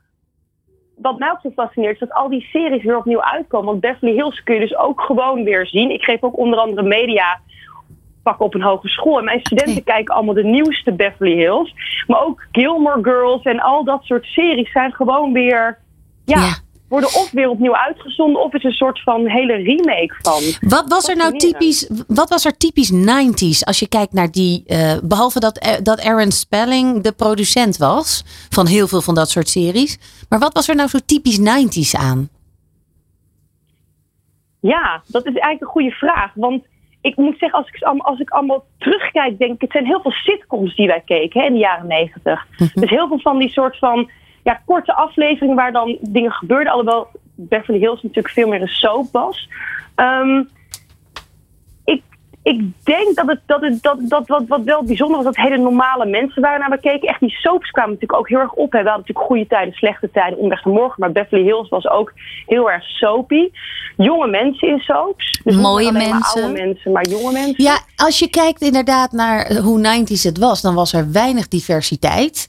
Wat mij ook zo fascineert is dat al die series weer opnieuw uitkomen. Want Beverly Hills kun je dus ook gewoon weer zien. Ik geef ook onder andere media pakken op een hogeschool. En mijn studenten kijken allemaal de nieuwste Beverly Hills. Maar ook Gilmore Girls en al dat soort series zijn gewoon weer... Ja, Ja. Worden of weer opnieuw uitgezonden... of is een soort van hele remake van. Wat was er nou typisch, wat was er typisch 90s als je kijkt naar die, eh, behalve dat, eh, dat Aaron Spelling de producent was van heel veel van dat soort series. Maar wat was er nou zo typisch 90s aan? Ja, dat is eigenlijk een goede vraag. Want ik moet zeggen, als ik, als ik allemaal terugkijk, denk ik, het zijn heel veel sitcoms die wij keken hè, in de jaren negentig. Dus heel veel van die soort van ja, korte afleveringen waar dan dingen gebeurden. Alhoewel Beverly Hills natuurlijk veel meer een soap was. Ehm, ik, ik denk dat het, dat, het, dat, dat wat, wat wel bijzonder was, dat hele normale mensen waren naar we keken. Echt die soaps kwamen natuurlijk ook heel erg op. Hè. We hadden natuurlijk goede tijden, slechte tijden, naar morgen. Maar Beverly Hills was ook heel erg soapy. Jonge mensen in soaps. Dus Mooie mensen. oude mensen, maar jonge mensen. Ja, als je kijkt inderdaad naar hoe 90s het was, dan was er weinig diversiteit.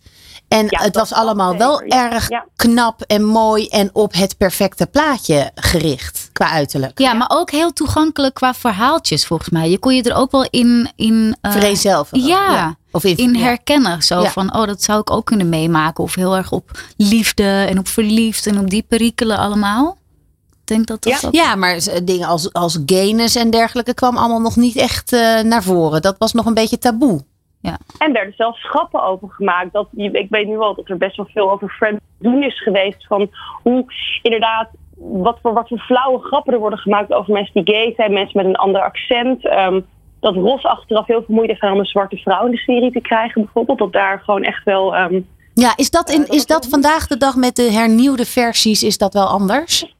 En Ja, het was allemaal wel erg Ja. knap en mooi en op het perfecte plaatje gericht qua uiterlijk. Ja, maar ook heel toegankelijk qua verhaaltjes volgens mij. Je kon je er ook wel in... in eh, Vereenzelvigen. ja, Of in, herkennen. Zo Ja. van, oh, dat zou ik ook kunnen meemaken. Of heel erg op liefde en op verliefd en op die perikelen allemaal. Ik denk dat dat... Ja. ook- Ja, maar z- dingen als, als gayness en dergelijke kwam allemaal nog niet echt eh, naar voren. Dat was nog een beetje taboe. En werden zelfs grappen over gemaakt. Dat, ik weet nu wel dat er best wel veel over Friends doen is geweest. Van hoe inderdaad, wat voor, wat voor flauwe grappen er worden gemaakt over mensen die gay zijn. Mensen met een ander accent. Ehm, dat Ross achteraf heel veel moeite heeft gedaan om een zwarte vrouw in de serie te krijgen bijvoorbeeld. Dat daar gewoon echt wel... ehm, Ja, is dat, in, dat is dat vandaag de dag met de hernieuwde versies, is dat wel anders?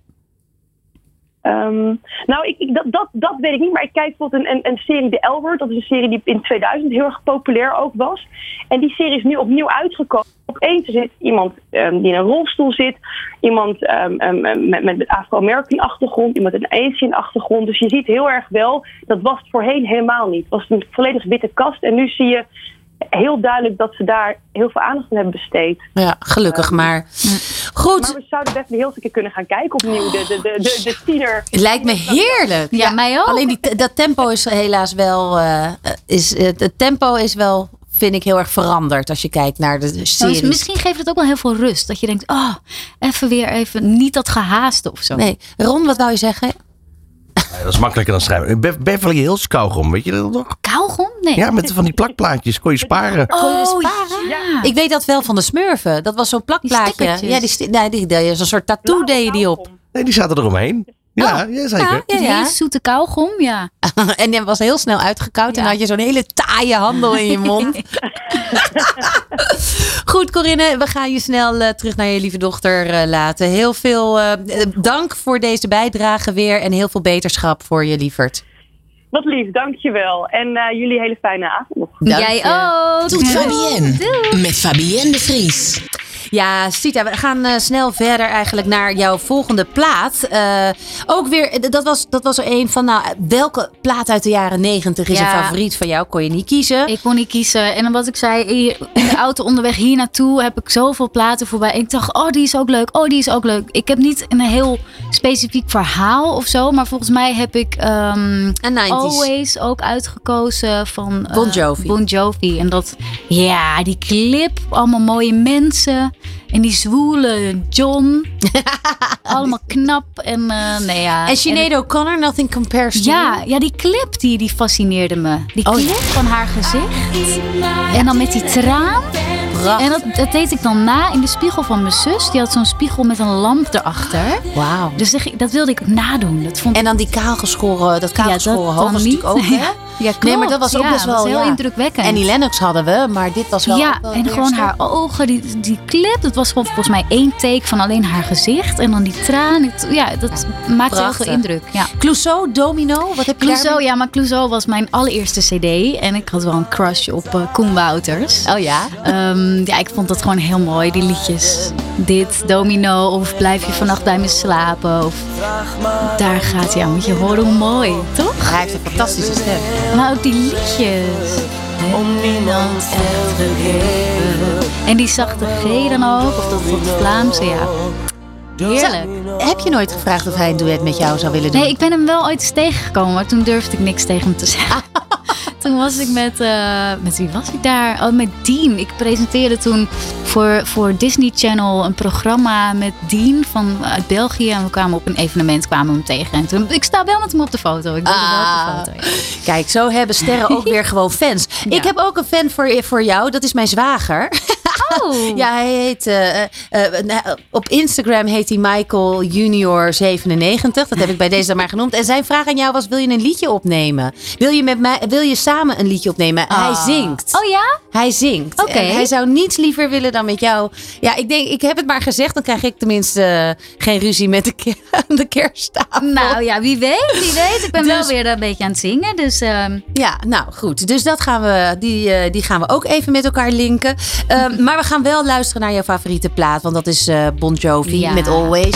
Ehm, nou, ik, dat, dat, dat weet ik niet. Maar ik kijk bijvoorbeeld een, een, een serie, L Word. Dat is een serie die in 2000 heel erg populair ook was. En die serie is nu opnieuw uitgekomen. Opeens zit iemand ehm, die in een rolstoel zit. Iemand ehm, met, met, met Afro-American achtergrond. Iemand met een Asian achtergrond. Dus je ziet heel erg wel, dat was het voorheen helemaal niet. Het was een volledig witte kast. En nu zie je heel duidelijk dat ze daar heel veel aandacht aan hebben besteed. Ja, gelukkig maar. Goed. Maar we zouden best een heel keer kunnen gaan kijken opnieuw. De, de, de, de, de tiener. Het lijkt me heerlijk. Ja, mij ook. Alleen die, dat tempo is helaas wel. eh, is, het het tempo is wel, vind ik, heel erg veranderd als je kijkt naar de Nou, dus series. misschien geeft het ook wel heel veel rust. Dat je denkt, oh, even weer even niet dat gehaaste of zo. Nee, Ron, wat wou je zeggen? Ja, dat is makkelijker dan schrijven. Be Beverly Hills kauwgom, weet je dat nog? Kauwgom? Nee. Ja, met van die plakplaatjes kon je sparen. Oh, ja. Ik weet dat wel van de Smurfen. Dat was zo'n plakplaatje. ja, die, nee, die, die, zo'n soort tattoo deed je die op. Nee, die zaten eromheen. Ja, ja zeker. Ja, ja, Die ja. hele zoete kauwgom, ja. en die was heel snel uitgekoud. En dan had je zo'n hele taaie handel in je mond. Goed, Corinne, we gaan je snel eh, terug naar je lieve dochter eh, laten. Heel veel eh, dank voor deze bijdrage weer. En heel veel beterschap voor je lieverd. Wat lief, dankjewel. En eh, jullie hele fijne avond nog. Dank Jij je. ook. Doet Fabienne. Met Fabienne de Vries. Ja, Sita, we gaan eh, snel verder eigenlijk naar jouw volgende plaat. Eh, ook weer, eh, dat was, dat was er een van, nou, welke plaat uit de jaren negentig is Ja. een favoriet van jou? Kon je niet kiezen? Ik kon niet kiezen. En wat ik zei, in de auto onderweg hier naartoe heb ik zoveel platen voorbij. En ik dacht, oh, die is ook leuk. Oh, die is ook leuk. Ik heb niet een heel specifiek verhaal of zo. Maar volgens mij heb ik ehm, Een 90s. Always ook uitgekozen van Bon Jovi. Bon Jovi. En dat, ja, die clip. Allemaal mooie mensen. En die zwoele John. allemaal knap. En eh, nee, ja. En Sinead O'Connor, Nothing Compares to Ja, You. ja, die clip die, die fascineerde me. Die Oh, clip ja. van haar gezicht. En dan met die traan. Prachtig. En dat, dat deed ik dan na in de spiegel van mijn zus. Die had zo'n spiegel met een lamp erachter. Wauw. Dus ik- dat wilde ik nadoen. Dat vond En dan die kaalgeschoren, dat kaalgeschoren dat hoofd was natuurlijk ook, hè? Ja. Ja, Nee, maar dat klopt. was ook Ja, best wel heel ja. indrukwekkend. En die Lennox hadden we, maar dit was wel... ja, wel en gewoon haar ogen, die, die clip, dat was gewoon volgens mij één take van alleen haar gezicht. En dan die traan. Ja, dat maakte heel veel indruk. Ja. Clouseau, Domino, wat heb je Clouseau, daarmee? ja, maar Clouseau was mijn allereerste cd. En ik had wel een crush op eh, Koen Wouters. Oh ja? Ehm, ja, ik vond dat gewoon heel mooi, die liedjes. Dit, Domino, of Blijf je vannacht bij me slapen. Of daar gaat hij aan, moet je horen hoe mooi, toch? Hij heeft een fantastische stem. Maar ook die liedjes. Om niemand echt te geven. En die zachte G dan ook, of dat, dat Vlaamse, ja. Heerlijk. Heb je nooit gevraagd of hij een duet met jou zou willen doen? Nee, ik ben hem wel ooit eens tegengekomen, maar toen durfde ik niks tegen hem te zeggen. toen was ik met, eh, met wie was ik daar? Oh, met Dean. Ik presenteerde toen voor, voor Disney Channel een programma met Dean van, uit België. En we kwamen op een evenement, kwamen we hem tegen. En toen, ik sta wel met hem op de foto. Ik wilde wel Ah. op de foto. ja. Kijk, zo hebben sterren ook weer gewoon fans. Ik heb ook een fan voor, voor jou, dat is mijn zwager. Oh. Ja, hij heet, eh, eh, eh, nou, op Instagram heet hij Michael Junior 97. Dat heb ik bij deze dan maar genoemd. En zijn vraag aan jou was, wil je een liedje opnemen? Wil je, met mij, wil je samen een liedje opnemen? Hij zingt. Oh ja? Hij zingt. Oké. Hij zou niets liever willen dan met jou. Ja, ik denk, ik heb het maar gezegd. Dan krijg ik tenminste eh, geen ruzie met de, ke- de kersttafel. Nou ja, wie weet, wie weet. Ik ben wel Dus- weer een beetje aan het zingen. Dus ehm, Ja, nou goed. Dus dat gaan we, die, eh, die gaan we ook even met elkaar linken. Ehm, maar we gaan wel luisteren naar jouw favoriete plaat. Want dat is eh, Bon Jovi Ja. met Always.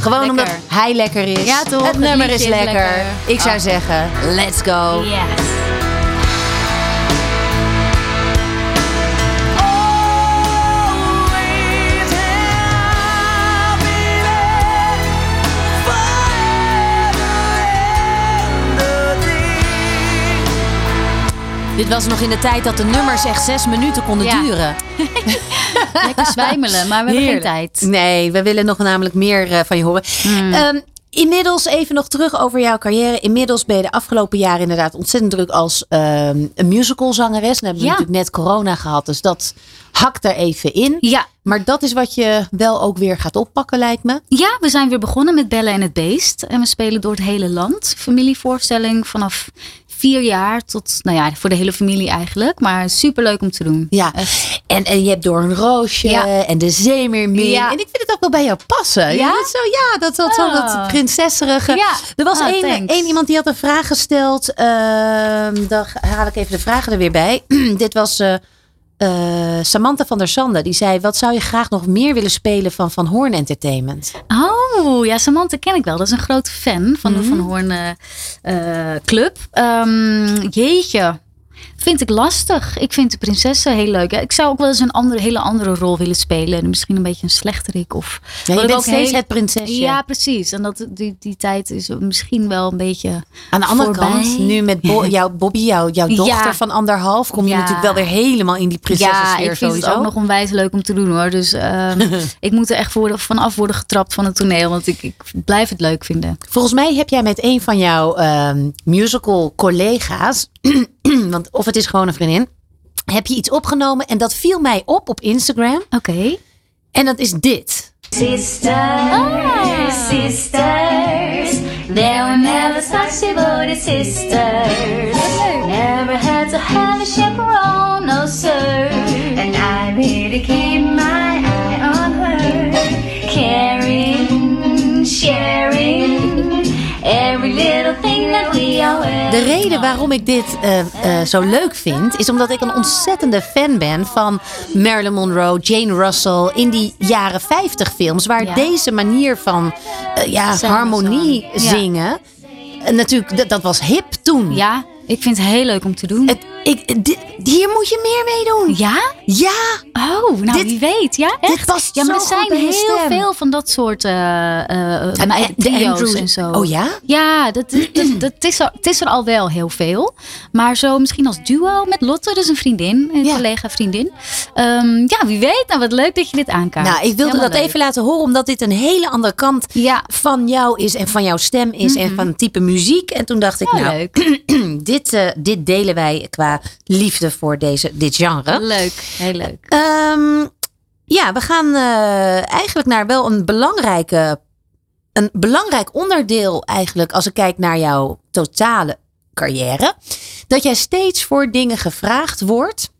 Gewoon Lekker. omdat hij lekker is. Ja, toch? Het Het nummer is liedje is lekker. lekker. Ik zou Oh. zeggen, let's go. yes. Dit was nog in de tijd dat de nummers echt zes minuten konden Ja. duren. Lekker zwijmelen, maar we hebben geen tijd. Nee, we willen nog namelijk meer eh, van je horen. Hmm. Ehm, inmiddels even nog terug over jouw carrière. Inmiddels ben je de afgelopen jaren inderdaad ontzettend druk als ehm, een musicalzangeres. Dan hebben we Ja. natuurlijk net corona gehad, dus dat hakt er even in. Ja. Maar dat is wat je wel ook weer gaat oppakken, lijkt me. Ja, we zijn weer begonnen met Bellen en het Beest. En we spelen door het hele land. Familievoorstelling vanaf vier jaar tot, nou ja, voor de hele familie eigenlijk. Maar super leuk om te doen. Ja, en, en je hebt door een roosje Ja. en de zeemermin. Ja. En ik vind het ook wel bij jou passen. Ja? zo, ja, dat, dat, zo, dat Oh. prinsesserige. Ja. Er was Ah, één, thanks. één iemand die had een vraag gesteld. Ehm dan haal ik even de vragen er weer bij. Dit was eh, eh, Samantha van der Sande. Die zei, wat zou je graag nog meer willen spelen van Van Hoorn Entertainment? Oh, ja, Samantha ken ik wel. Dat is een grote fan van Mhm. de Van Hoorn eh, eh, Club. Ehm, jeetje, vind ik lastig. Ik vind de prinsessen heel leuk. Ja, Ik zou ook wel eens een andere, hele andere rol willen spelen. Misschien een beetje een slechterik. Of, Ja, je bent ook steeds heel- het prinsesje. Ja, precies. En dat, die, die tijd is misschien wel een beetje Aan de andere voorbij. kant, nu met Bo- jouw Bobby, jouw, jouw Ja. dochter van anderhalf, kom je Ja. natuurlijk wel weer helemaal in die Ja, prinsessensfeer ik vind sowieso. het ook nog onwijs leuk om te doen hoor. Dus ehm, ik moet er echt voor, vanaf worden getrapt van het toneel. Want ik, ik blijf het leuk vinden. Volgens mij heb jij met een van jouw ehm, musical collega's, want of het is gewoon een vriendin, heb je iets opgenomen en dat viel mij op op Instagram. Oké. En dat is dit. Sisters, sisters, there were never such devoted sisters. Never had to have a chaperone, no sir. And I really keep my eye on her, caring, sharing, every little thing that we all De reden waarom ik dit eh, eh, zo leuk vind, is omdat ik een ontzettende fan ben van Marilyn Monroe, Jane Russell in die jaren 50 films, waar Ja. deze manier van eh, ja, harmonie zingen. Ja. natuurlijk, dat, dat was hip toen. Ja, ik vind het heel leuk om te doen. Het, ik, hier moet je meer mee doen. ja? Ja, Oh, nou Dit- wie weet. Ja, dit past ja, maar zo er zijn heel stem. veel van dat soort eh eh En, de en zo. Oh ja? Ja, dat, dat, dat, dat is er, het is er al wel heel veel. Maar zo misschien als duo met Lotte, dus een vriendin, een Ja. collega vriendin. Ehm, ja, wie weet. Nou, wat leuk dat je dit aankaart. Nou, ik wilde Helemaal dat leuk. even laten horen, omdat dit een hele andere kant Ja. van jou is en van jouw stem is en van het type muziek. En toen dacht ik, Ja, nou, leuk. dit, dit delen wij qua liefde voor deze, dit genre. Leuk, heel leuk. Ehm, ja, we gaan eh, eigenlijk naar wel een belangrijke, een belangrijk onderdeel eigenlijk als ik kijk naar jouw totale carrière. Dat jij steeds voor dingen gevraagd wordt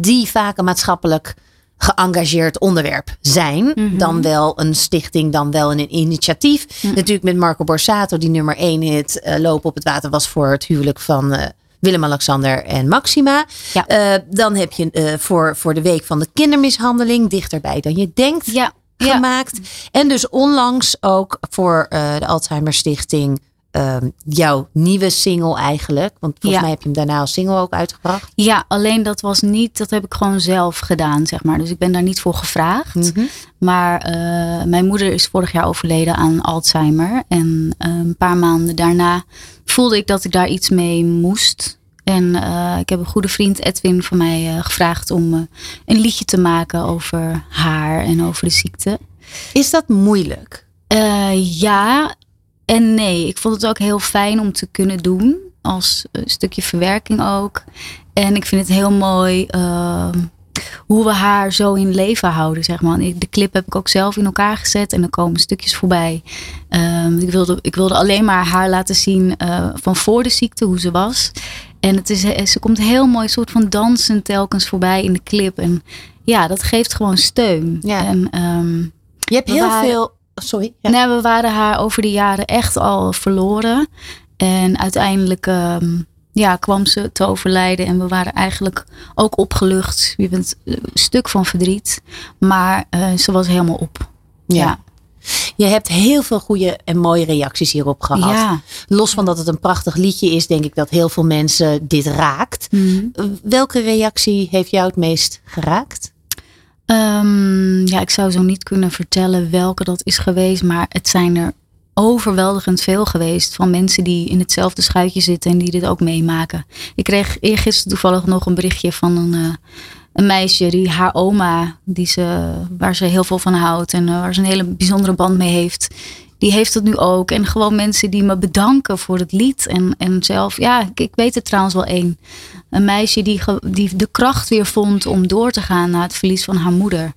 die vaak een maatschappelijk geëngageerd onderwerp zijn. Mhm. Dan wel een stichting, dan wel een initiatief. Natuurlijk met Marco Borsato, die nummer één hit eh, Lopen op het water was voor het huwelijk van eh, Willem-Alexander en Maxima. Ja. Eh, dan heb je eh, voor, voor de week van de kindermishandeling, dichterbij dan je denkt, Ja, ja. gemaakt. En dus onlangs ook voor eh, de Alzheimer Stichting ehm, jouw nieuwe single eigenlijk. Want volgens Ja. mij heb je hem daarna als single ook uitgebracht. Ja, alleen dat was niet, dat heb ik gewoon zelf gedaan, zeg maar. Dus ik ben daar niet voor gevraagd. Mhm. Maar eh, mijn moeder is vorig jaar overleden aan Alzheimer. En eh, een paar maanden daarna voelde ik dat ik daar iets mee moest. En eh, ik heb een goede vriend Edwin van mij gevraagd om een liedje te maken over haar en over de ziekte. Is dat moeilijk? Ja en nee. Ik vond het ook heel fijn om te kunnen doen. Als een stukje verwerking ook. En ik vind het heel mooi ehm, hoe we haar zo in leven houden, zeg maar. De clip heb ik ook zelf in elkaar gezet. En er komen stukjes voorbij. Ehm, ik, wilde, ik wilde alleen maar haar laten zien eh, van voor de ziekte, hoe ze was. En het is, ze komt heel mooi soort van dansend telkens voorbij in de clip. En ja, dat geeft gewoon steun. Ja. En, ehm, Je hebt heel waren- veel... Sorry. Ja. Nee, we waren haar over de jaren echt al verloren. En uiteindelijk ehm, ja, kwam ze te overlijden. En we waren eigenlijk ook opgelucht. Je bent een stuk van verdriet. Maar eh, ze was helemaal op. Ja. Je hebt heel veel goede en mooie reacties hierop gehad. Ja. Los van dat het een prachtig liedje is, denk ik dat heel veel mensen dit raakt. Mhm. Welke reactie heeft jou het meest geraakt? Ehm, ja, ik zou zo niet kunnen vertellen welke dat is geweest. Maar het zijn er overweldigend veel geweest. Van mensen die in hetzelfde schuitje zitten en die dit ook meemaken. Ik kreeg eergisteren toevallig nog een berichtje van een, eh, een meisje die haar oma, die ze, waar ze heel veel van houdt en eh, waar ze een hele bijzondere band mee heeft. Die heeft het nu ook. En gewoon mensen die me bedanken voor het lied. En, en zelf, ja, ik, ik weet er trouwens wel één. Een meisje die, die de kracht weer vond om door te gaan na het verlies van haar moeder.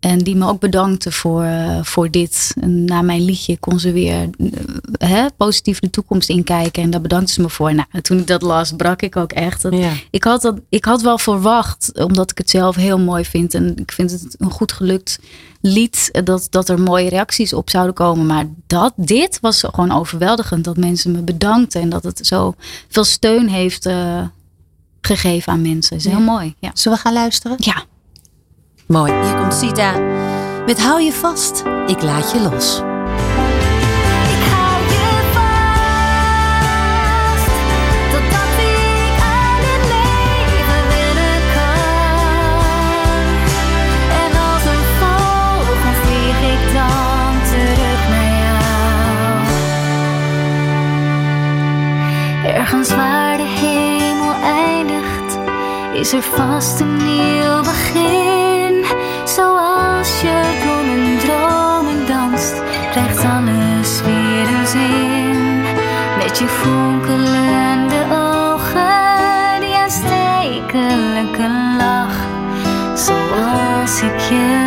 En die me ook bedankte voor, eh, voor dit. En na mijn liedje kon ze weer eh, hè, positief de toekomst inkijken. En daar bedankte ze me voor. Nou, toen ik dat las, brak ik ook echt. Dat- Ja. ik, had dat, ik had wel verwacht, omdat ik het zelf heel mooi vind. En ik vind het een goed gelukt lied. Dat, dat er mooie reacties op zouden komen. Maar dat, dit was gewoon overweldigend. Dat mensen me bedankten. En dat het zo veel steun heeft eh, gegeven aan mensen. is heel mooi. Ja. Zullen we gaan luisteren? ja. Mooi. Hier komt Sita met Hou je vast, ik laat je los. Ik hou is er vast een nieuw begin. Zoals je door mijn dromen danst, krijgt alles weer een zin. Met je fonkelende ogen, die aanstekelijke lach. Zoals ik je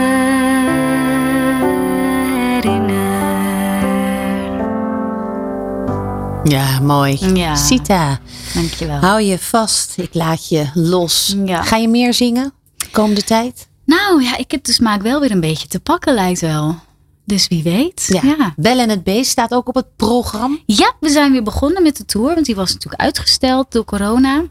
Ja, mooi. Ja. Sita, Dankjewel. hou je vast, ik laat je los. Ja. Ga je meer zingen komende tijd? Nou ja, ik heb de smaak wel weer een beetje te pakken, lijkt wel. Dus wie weet. Ja. ja. Bel en het Beest staat ook op het programma. we zijn weer begonnen met de tour. Want die was natuurlijk uitgesteld door corona.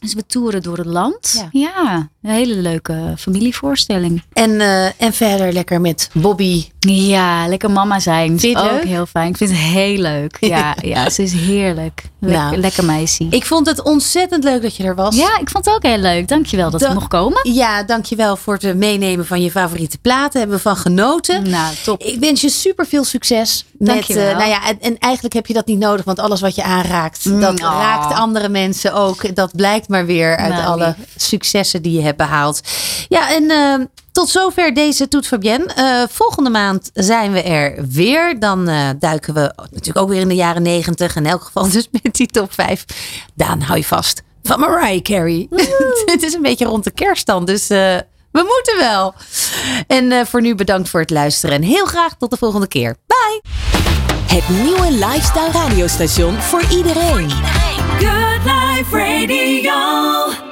Dus we toeren door het land. Ja, een hele leuke familievoorstelling. En, eh, en verder lekker met Bobby. Ja, lekker mama zijn. Vind je het ook leuk? heel fijn. Ik vind het heel leuk. Ja, ja ze is heerlijk. Lekker, Nou. lekker meisje. Ik vond het ontzettend leuk dat je er was. Ja, ik vond het ook heel leuk. Dankjewel dat Da- ik mocht komen. Ja, dankjewel voor het meenemen van je favoriete platen. Hebben we van genoten. Nou, top. Ik wens je super veel succes. Met, eh, nou ja, en, en eigenlijk heb je dat niet nodig, want alles wat je aanraakt, Mm, dat oh. raakt andere mensen ook. Dat blijkt maar weer uit Nou, alle successen die je hebt behaald. Ja, en eh, tot zover deze Toet Fabienne. Eh, volgende maand zijn we er weer. Dan eh, duiken we natuurlijk ook weer in de jaren negentig. In elk geval dus met die top 5. Daan, hou je vast. Van Mariah Carey. Het is een beetje rond de kerst dan, dus... eh, we moeten wel. En eh, voor nu bedankt voor het luisteren. En heel graag tot de volgende keer. Bye. Het nieuwe lifestyle radiostation voor iedereen. Good Life Radio.